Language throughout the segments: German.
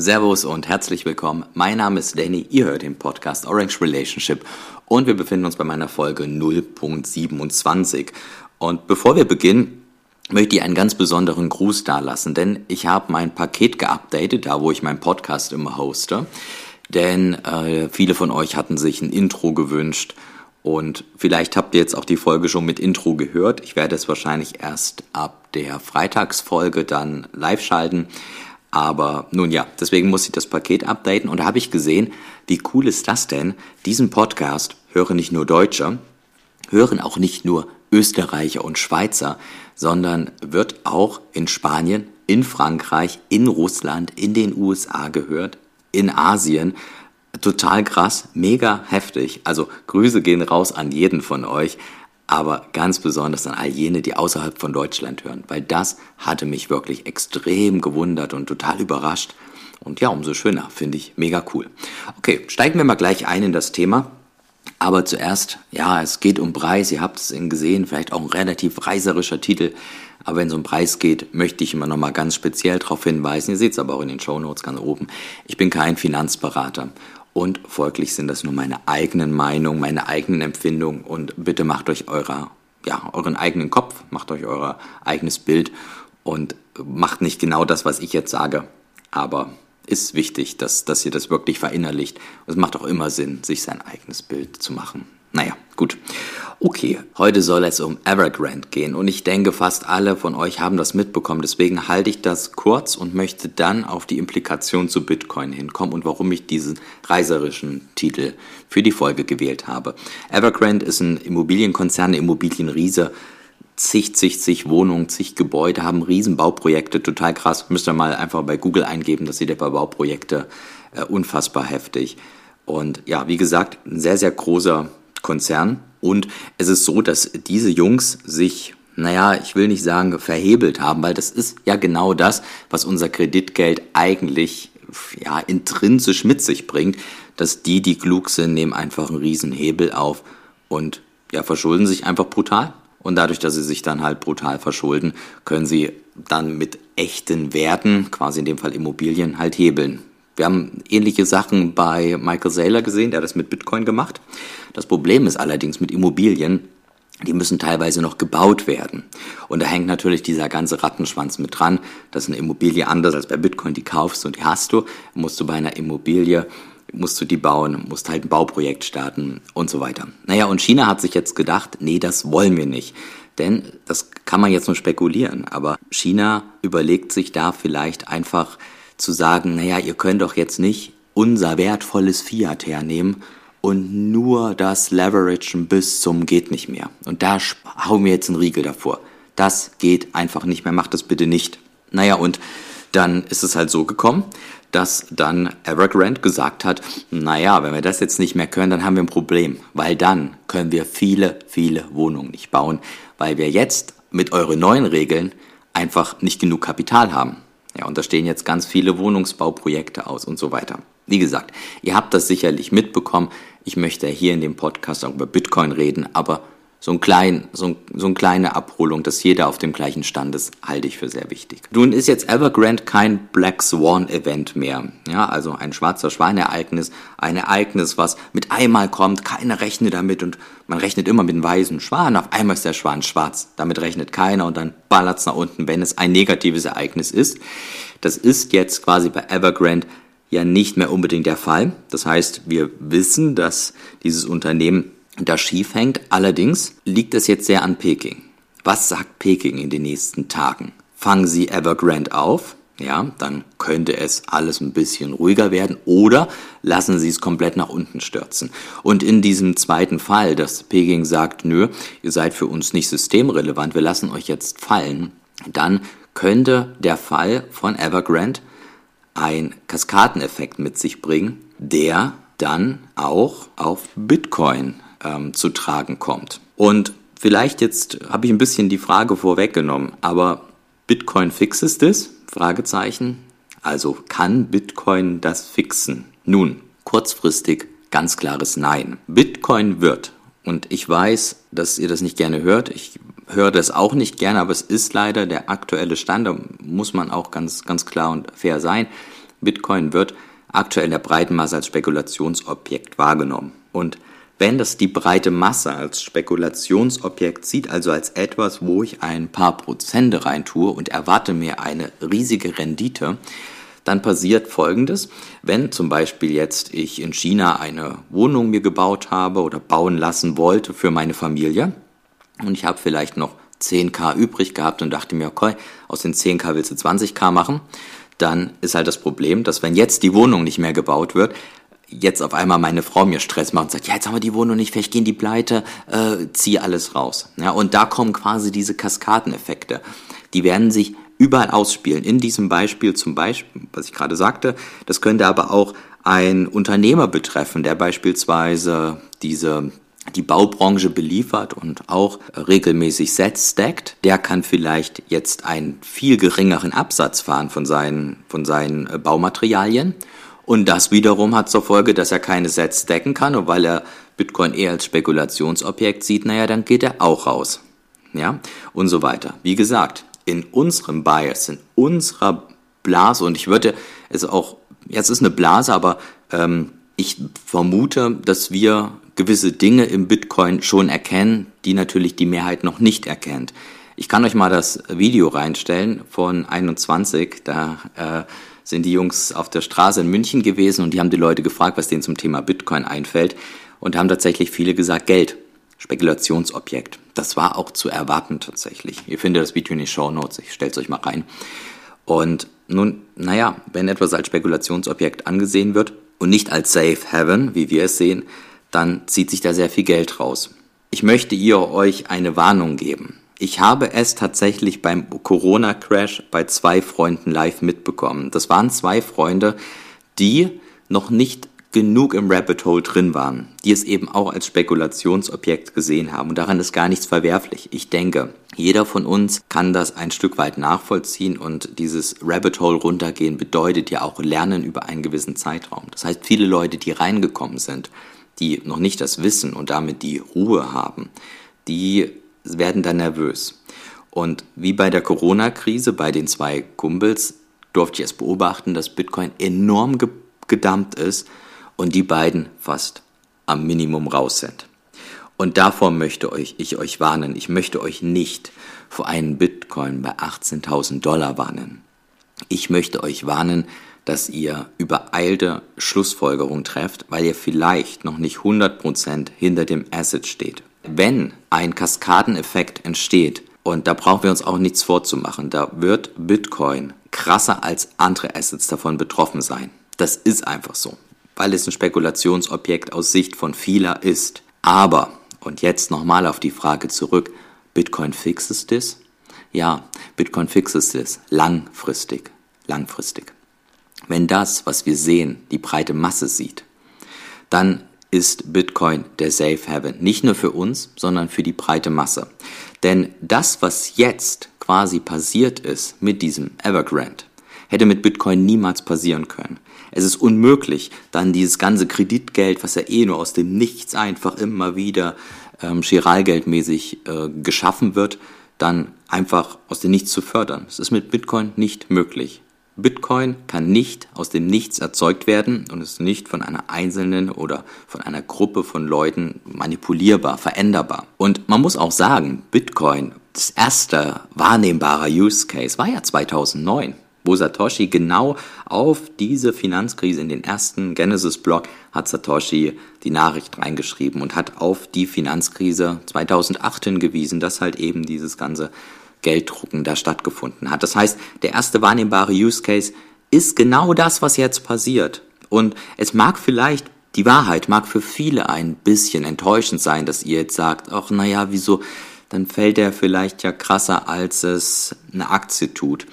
Servus und herzlich willkommen. Mein Name ist Danny, ihr hört den Podcast Orange Relationship und wir befinden uns bei meiner Folge 0.27. Und bevor wir beginnen, möchte ich einen ganz besonderen Gruß dalassen, denn ich habe mein Paket geupdatet, da wo ich meinen Podcast immer hoste. Denn äh, viele von euch hatten sich ein Intro gewünscht und vielleicht habt ihr jetzt auch die Folge schon mit Intro gehört. Ich werde es wahrscheinlich erst ab der Freitagsfolge dann live schalten. Aber nun ja, deswegen muss ich das Paket updaten und da habe ich gesehen, wie cool ist das denn? Diesen Podcast hören nicht nur Deutsche, hören auch nicht nur Österreicher und Schweizer, sondern wird auch in Spanien, in Frankreich, in Russland, in den USA gehört, in Asien. Total krass, mega heftig. Also Grüße gehen raus an jeden von euch, aber ganz besonders an all jene, die außerhalb von Deutschland hören, weil das hatte mich wirklich extrem gewundert und total überrascht. Und ja, umso schöner, finde ich mega cool. Okay, steigen wir mal gleich ein in das Thema. Aber zuerst, ja, es geht um Preis. Ihr habt es gesehen, vielleicht auch ein relativ reiserischer Titel. Aber wenn es um Preis geht, möchte ich immer noch mal ganz speziell darauf hinweisen. Ihr seht es aber auch in den Show Notes ganz oben. Ich bin kein Finanzberater und folglich sind das nur meine eigenen Meinungen, meine eigenen Empfindungen und bitte macht euch eurer, ja, euren eigenen Kopf, macht euch euer eigenes Bild und macht nicht genau das, was ich jetzt sage, aber ist wichtig, dass, dass ihr das wirklich verinnerlicht. Es macht auch immer Sinn, sich sein eigenes Bild zu machen. Naja, gut. Okay, heute soll es um Evergrande gehen und ich denke, fast alle von euch haben das mitbekommen. Deswegen halte ich das kurz und möchte dann auf die Implikation zu Bitcoin hinkommen und warum ich diesen reiserischen Titel für die Folge gewählt habe. Evergrande ist ein Immobilienkonzern, eine Immobilienriese. Zig, zig, zig Wohnungen, zig Gebäude, haben Riesenbauprojekte, total krass. Müsst ihr mal einfach bei Google eingeben, das sieht ihr bei Bauprojekte äh, unfassbar heftig. Und ja, wie gesagt, ein sehr, sehr großer Konzern und es ist so, dass diese Jungs sich, naja, ich will nicht sagen verhebelt haben, weil das ist ja genau das, was unser Kreditgeld eigentlich ja, intrinsisch mit sich bringt, dass die, die klug sind, nehmen einfach einen riesen Hebel auf und ja, verschulden sich einfach brutal. Und dadurch, dass sie sich dann halt brutal verschulden, können sie dann mit echten Werten, quasi in dem Fall Immobilien, halt hebeln. Wir haben ähnliche Sachen bei Michael Saylor gesehen, der hat das mit Bitcoin gemacht. Das Problem ist allerdings mit Immobilien, die müssen teilweise noch gebaut werden. Und da hängt natürlich dieser ganze Rattenschwanz mit dran. Das ist eine Immobilie anders als bei Bitcoin, die kaufst und die hast du. Musst du bei einer Immobilie, musst du die bauen, musst halt ein Bauprojekt starten und so weiter. Naja, und China hat sich jetzt gedacht, nee, das wollen wir nicht. Denn das kann man jetzt nur spekulieren. Aber China überlegt sich da vielleicht einfach zu sagen, naja, ihr könnt doch jetzt nicht unser wertvolles Fiat hernehmen und nur das leveragen bis zum geht nicht mehr. Und da hauen wir jetzt einen Riegel davor. Das geht einfach nicht mehr, macht das bitte nicht. Naja, und dann ist es halt so gekommen, dass dann Evergrande gesagt hat, naja, wenn wir das jetzt nicht mehr können, dann haben wir ein Problem, weil dann können wir viele, viele Wohnungen nicht bauen, weil wir jetzt mit euren neuen Regeln einfach nicht genug Kapital haben. Ja, und da stehen jetzt ganz viele Wohnungsbauprojekte aus und so weiter. Wie gesagt, ihr habt das sicherlich mitbekommen. Ich möchte hier in dem Podcast auch über Bitcoin reden, aber so, ein klein, so, ein, so eine kleine Abholung, dass jeder auf dem gleichen Stand ist, halte ich für sehr wichtig. Nun ist jetzt Evergrande kein Black Swan Event mehr. Ja, also ein schwarzer Schweinereignis, ein Ereignis, was mit einmal kommt, keiner rechnet damit und man rechnet immer mit einem weißen Schwan. Auf einmal ist der Schwan schwarz. Damit rechnet keiner und dann ballert es nach unten, wenn es ein negatives Ereignis ist. Das ist jetzt quasi bei Evergrande ja nicht mehr unbedingt der Fall. Das heißt, wir wissen, dass dieses Unternehmen da schief hängt. Allerdings liegt es jetzt sehr an Peking. Was sagt Peking in den nächsten Tagen? Fangen Sie Evergrande auf? Ja, dann könnte es alles ein bisschen ruhiger werden oder lassen Sie es komplett nach unten stürzen. Und in diesem zweiten Fall, dass Peking sagt, nö, ihr seid für uns nicht systemrelevant, wir lassen euch jetzt fallen, dann könnte der Fall von Evergrande ein Kaskadeneffekt mit sich bringen, der dann auch auf Bitcoin ähm, zu tragen kommt. Und vielleicht jetzt habe ich ein bisschen die Frage vorweggenommen, aber Bitcoin fixes das? Fragezeichen. Also kann Bitcoin das fixen? Nun, kurzfristig ganz klares Nein. Bitcoin wird, und ich weiß, dass ihr das nicht gerne hört, ich höre das auch nicht gerne, aber es ist leider der aktuelle Stand, da muss man auch ganz, ganz klar und fair sein. Bitcoin wird aktuell in der breiten Masse als Spekulationsobjekt wahrgenommen. Und wenn das die breite Masse als Spekulationsobjekt sieht, also als etwas, wo ich ein paar Prozente reintue und erwarte mir eine riesige Rendite, dann passiert Folgendes. Wenn zum Beispiel jetzt ich in China eine Wohnung mir gebaut habe oder bauen lassen wollte für meine Familie und ich habe vielleicht noch 10k übrig gehabt und dachte mir, okay, aus den 10k willst du 20k machen, dann ist halt das Problem, dass wenn jetzt die Wohnung nicht mehr gebaut wird, jetzt auf einmal meine Frau mir Stress macht und sagt, ja, jetzt haben wir die Wohnung nicht, vielleicht gehen die pleite, äh, zieh alles raus. Ja, und da kommen quasi diese Kaskadeneffekte. Die werden sich überall ausspielen. In diesem Beispiel zum Beispiel, was ich gerade sagte, das könnte aber auch ein Unternehmer betreffen, der beispielsweise diese die Baubranche beliefert und auch regelmäßig Sets stackt, der kann vielleicht jetzt einen viel geringeren Absatz fahren von seinen, von seinen äh, Baumaterialien und das wiederum hat zur Folge, dass er keine Sets decken kann und weil er Bitcoin eher als Spekulationsobjekt sieht, naja, dann geht er auch raus. Ja, und so weiter. Wie gesagt, in unserem Bias, in unserer Blase, und ich würde es auch, jetzt ist eine Blase, aber ähm, ich vermute, dass wir gewisse Dinge im Bitcoin schon erkennen, die natürlich die Mehrheit noch nicht erkennt. Ich kann euch mal das Video reinstellen von 21, da äh, sind die Jungs auf der Straße in München gewesen und die haben die Leute gefragt, was denen zum Thema Bitcoin einfällt. Und haben tatsächlich viele gesagt, Geld, Spekulationsobjekt. Das war auch zu erwarten tatsächlich. Ihr findet das Video in den Show Notes, ich stell's euch mal rein. Und nun, naja, wenn etwas als Spekulationsobjekt angesehen wird und nicht als Safe Haven, wie wir es sehen, dann zieht sich da sehr viel Geld raus. Ich möchte ihr euch eine Warnung geben. Ich habe es tatsächlich beim Corona-Crash bei zwei Freunden live mitbekommen. Das waren zwei Freunde, die noch nicht genug im Rabbit Hole drin waren, die es eben auch als Spekulationsobjekt gesehen haben. Und daran ist gar nichts verwerflich. Ich denke, jeder von uns kann das ein Stück weit nachvollziehen und dieses Rabbit Hole runtergehen bedeutet ja auch Lernen über einen gewissen Zeitraum. Das heißt, viele Leute, die reingekommen sind, die noch nicht das Wissen und damit die Ruhe haben, die werden dann nervös. Und wie bei der Corona-Krise bei den zwei Kumpels durfte ich es beobachten, dass Bitcoin enorm ge gedammt ist und die beiden fast am Minimum raus sind. Und davor möchte euch, ich euch warnen. Ich möchte euch nicht vor einem Bitcoin bei 18.000 Dollar warnen. Ich möchte euch warnen, dass ihr übereilte Schlussfolgerungen trefft, weil ihr vielleicht noch nicht 100% hinter dem Asset steht. Wenn ein Kaskadeneffekt entsteht, und da brauchen wir uns auch nichts vorzumachen, da wird Bitcoin krasser als andere Assets davon betroffen sein. Das ist einfach so, weil es ein Spekulationsobjekt aus Sicht von vieler ist. Aber, und jetzt nochmal auf die Frage zurück, Bitcoin fixes this? Ja, Bitcoin fixes this langfristig, langfristig. Wenn das, was wir sehen, die breite Masse sieht, dann ist Bitcoin der Safe Haven. Nicht nur für uns, sondern für die breite Masse. Denn das, was jetzt quasi passiert ist mit diesem Evergrande, hätte mit Bitcoin niemals passieren können. Es ist unmöglich, dann dieses ganze Kreditgeld, was ja eh nur aus dem Nichts einfach immer wieder ähm, chiralgeldmäßig äh, geschaffen wird, dann einfach aus dem Nichts zu fördern. Es ist mit Bitcoin nicht möglich. Bitcoin kann nicht aus dem Nichts erzeugt werden und ist nicht von einer einzelnen oder von einer Gruppe von Leuten manipulierbar, veränderbar. Und man muss auch sagen, Bitcoin, das erste wahrnehmbare Use Case war ja 2009 wo Satoshi genau auf diese Finanzkrise in den ersten Genesis-Blog hat Satoshi die Nachricht reingeschrieben und hat auf die Finanzkrise 2008 hingewiesen, dass halt eben dieses ganze Gelddrucken da stattgefunden hat. Das heißt, der erste wahrnehmbare Use Case ist genau das, was jetzt passiert. Und es mag vielleicht, die Wahrheit mag für viele ein bisschen enttäuschend sein, dass ihr jetzt sagt, ach naja, wieso, dann fällt er vielleicht ja krasser, als es eine Aktie tut.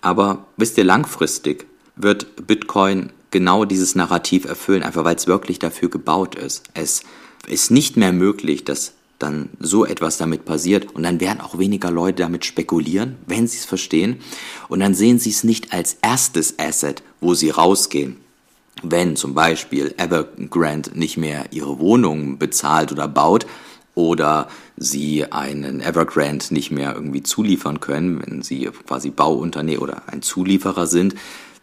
Aber wisst ihr, langfristig wird Bitcoin genau dieses Narrativ erfüllen, einfach weil es wirklich dafür gebaut ist. Es ist nicht mehr möglich, dass dann so etwas damit passiert und dann werden auch weniger Leute damit spekulieren, wenn sie es verstehen und dann sehen sie es nicht als erstes Asset, wo sie rausgehen. Wenn zum Beispiel Evergrande nicht mehr ihre Wohnung bezahlt oder baut oder sie einen Evergrande nicht mehr irgendwie zuliefern können, wenn sie quasi Bauunternehmen oder ein Zulieferer sind,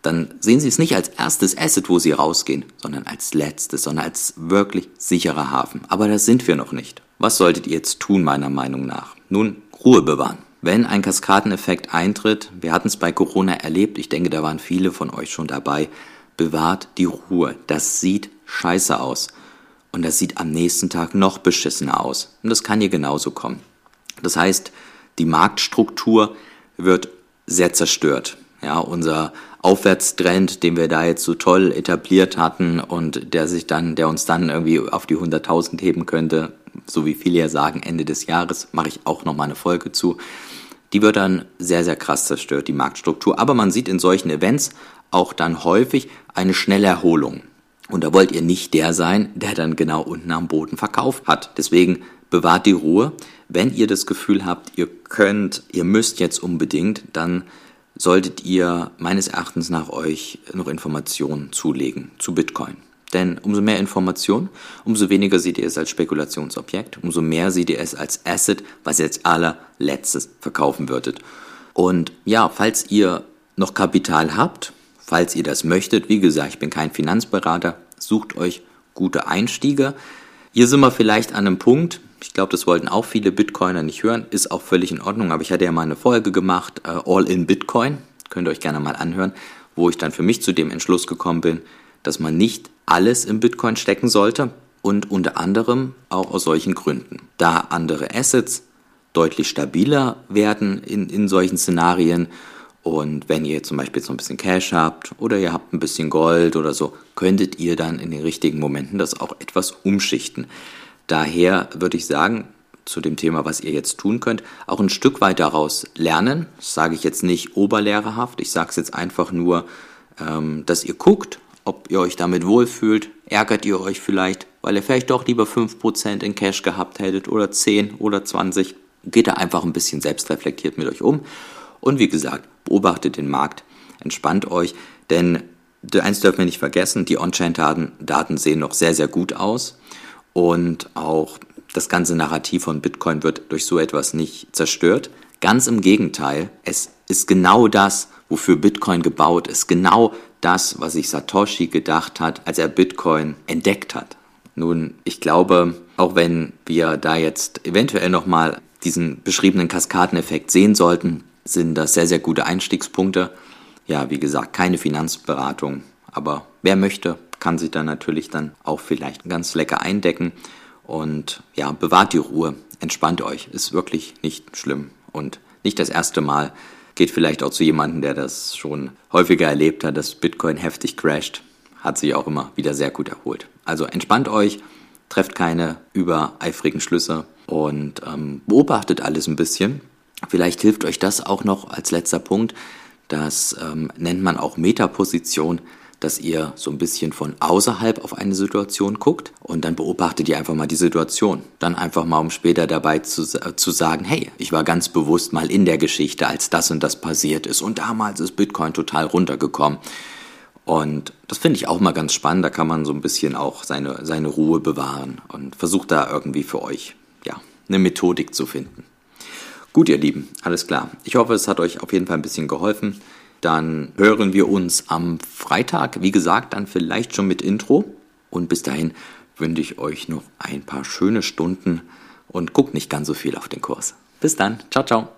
dann sehen Sie es nicht als erstes Asset, wo Sie rausgehen, sondern als letztes, sondern als wirklich sicherer Hafen. Aber das sind wir noch nicht. Was solltet ihr jetzt tun, meiner Meinung nach? Nun, Ruhe bewahren. Wenn ein Kaskadeneffekt eintritt, wir hatten es bei Corona erlebt, ich denke, da waren viele von euch schon dabei, bewahrt die Ruhe. Das sieht scheiße aus. Und das sieht am nächsten Tag noch beschissener aus. Und das kann hier genauso kommen. Das heißt, die Marktstruktur wird sehr zerstört. Ja, unser Aufwärtstrend, den wir da jetzt so toll etabliert hatten und der sich dann, der uns dann irgendwie auf die 100.000 heben könnte, so wie viele ja sagen, Ende des Jahres, mache ich auch nochmal eine Folge zu. Die wird dann sehr, sehr krass zerstört, die Marktstruktur. Aber man sieht in solchen Events auch dann häufig eine schnelle Erholung. Und da wollt ihr nicht der sein, der dann genau unten am Boden verkauft hat. Deswegen bewahrt die Ruhe. Wenn ihr das Gefühl habt, ihr könnt, ihr müsst jetzt unbedingt, dann solltet ihr meines Erachtens nach euch noch Informationen zulegen zu Bitcoin. Denn umso mehr Informationen, umso weniger seht ihr es als Spekulationsobjekt, umso mehr seht ihr es als Asset, was ihr als allerletztes verkaufen würdet. Und ja, falls ihr noch Kapital habt, falls ihr das möchtet, wie gesagt, ich bin kein Finanzberater, sucht euch gute Einstiege. Hier sind wir vielleicht an einem Punkt, ich glaube, das wollten auch viele Bitcoiner nicht hören, ist auch völlig in Ordnung, aber ich hatte ja mal eine Folge gemacht, äh, All in Bitcoin, könnt ihr euch gerne mal anhören, wo ich dann für mich zu dem Entschluss gekommen bin, dass man nicht alles in Bitcoin stecken sollte und unter anderem auch aus solchen Gründen. Da andere Assets deutlich stabiler werden in, in solchen Szenarien und wenn ihr zum Beispiel so ein bisschen Cash habt oder ihr habt ein bisschen Gold oder so, könntet ihr dann in den richtigen Momenten das auch etwas umschichten. Daher würde ich sagen, zu dem Thema, was ihr jetzt tun könnt, auch ein Stück weit daraus lernen. Das sage ich jetzt nicht oberlehrerhaft, ich sage es jetzt einfach nur, ähm, dass ihr guckt, ob ihr euch damit wohlfühlt. Ärgert ihr euch vielleicht, weil ihr vielleicht doch lieber 5% in Cash gehabt hättet oder 10 oder 20. Geht da einfach ein bisschen selbstreflektiert mit euch um. Und wie gesagt, beobachtet den Markt, entspannt euch, denn eins dürfen wir nicht vergessen, die On-Chain-Daten sehen noch sehr, sehr gut aus. Und auch das ganze Narrativ von Bitcoin wird durch so etwas nicht zerstört. Ganz im Gegenteil, es ist genau das, wofür Bitcoin gebaut ist. Genau das, was sich Satoshi gedacht hat, als er Bitcoin entdeckt hat. Nun, ich glaube, auch wenn wir da jetzt eventuell nochmal diesen beschriebenen Kaskadeneffekt sehen sollten, sind das sehr, sehr gute Einstiegspunkte. Ja, wie gesagt, keine Finanzberatung, aber wer möchte, kann sich dann natürlich dann auch vielleicht ganz lecker eindecken. Und ja, bewahrt die Ruhe, entspannt euch, ist wirklich nicht schlimm und nicht das erste Mal. Geht vielleicht auch zu jemandem, der das schon häufiger erlebt hat, dass Bitcoin heftig crasht. Hat sich auch immer wieder sehr gut erholt. Also entspannt euch, trefft keine übereifrigen Schlüsse und ähm, beobachtet alles ein bisschen. Vielleicht hilft euch das auch noch als letzter Punkt. Das ähm, nennt man auch Metaposition dass ihr so ein bisschen von außerhalb auf eine Situation guckt und dann beobachtet ihr einfach mal die Situation. Dann einfach mal, um später dabei zu, äh, zu sagen, hey, ich war ganz bewusst mal in der Geschichte, als das und das passiert ist und damals ist Bitcoin total runtergekommen. Und das finde ich auch mal ganz spannend, da kann man so ein bisschen auch seine, seine Ruhe bewahren und versucht da irgendwie für euch, ja, eine Methodik zu finden. Gut, ihr Lieben, alles klar. Ich hoffe, es hat euch auf jeden Fall ein bisschen geholfen. Dann hören wir uns am Freitag, wie gesagt, dann vielleicht schon mit Intro. Und bis dahin wünsche ich euch noch ein paar schöne Stunden und guckt nicht ganz so viel auf den Kurs. Bis dann. Ciao, ciao.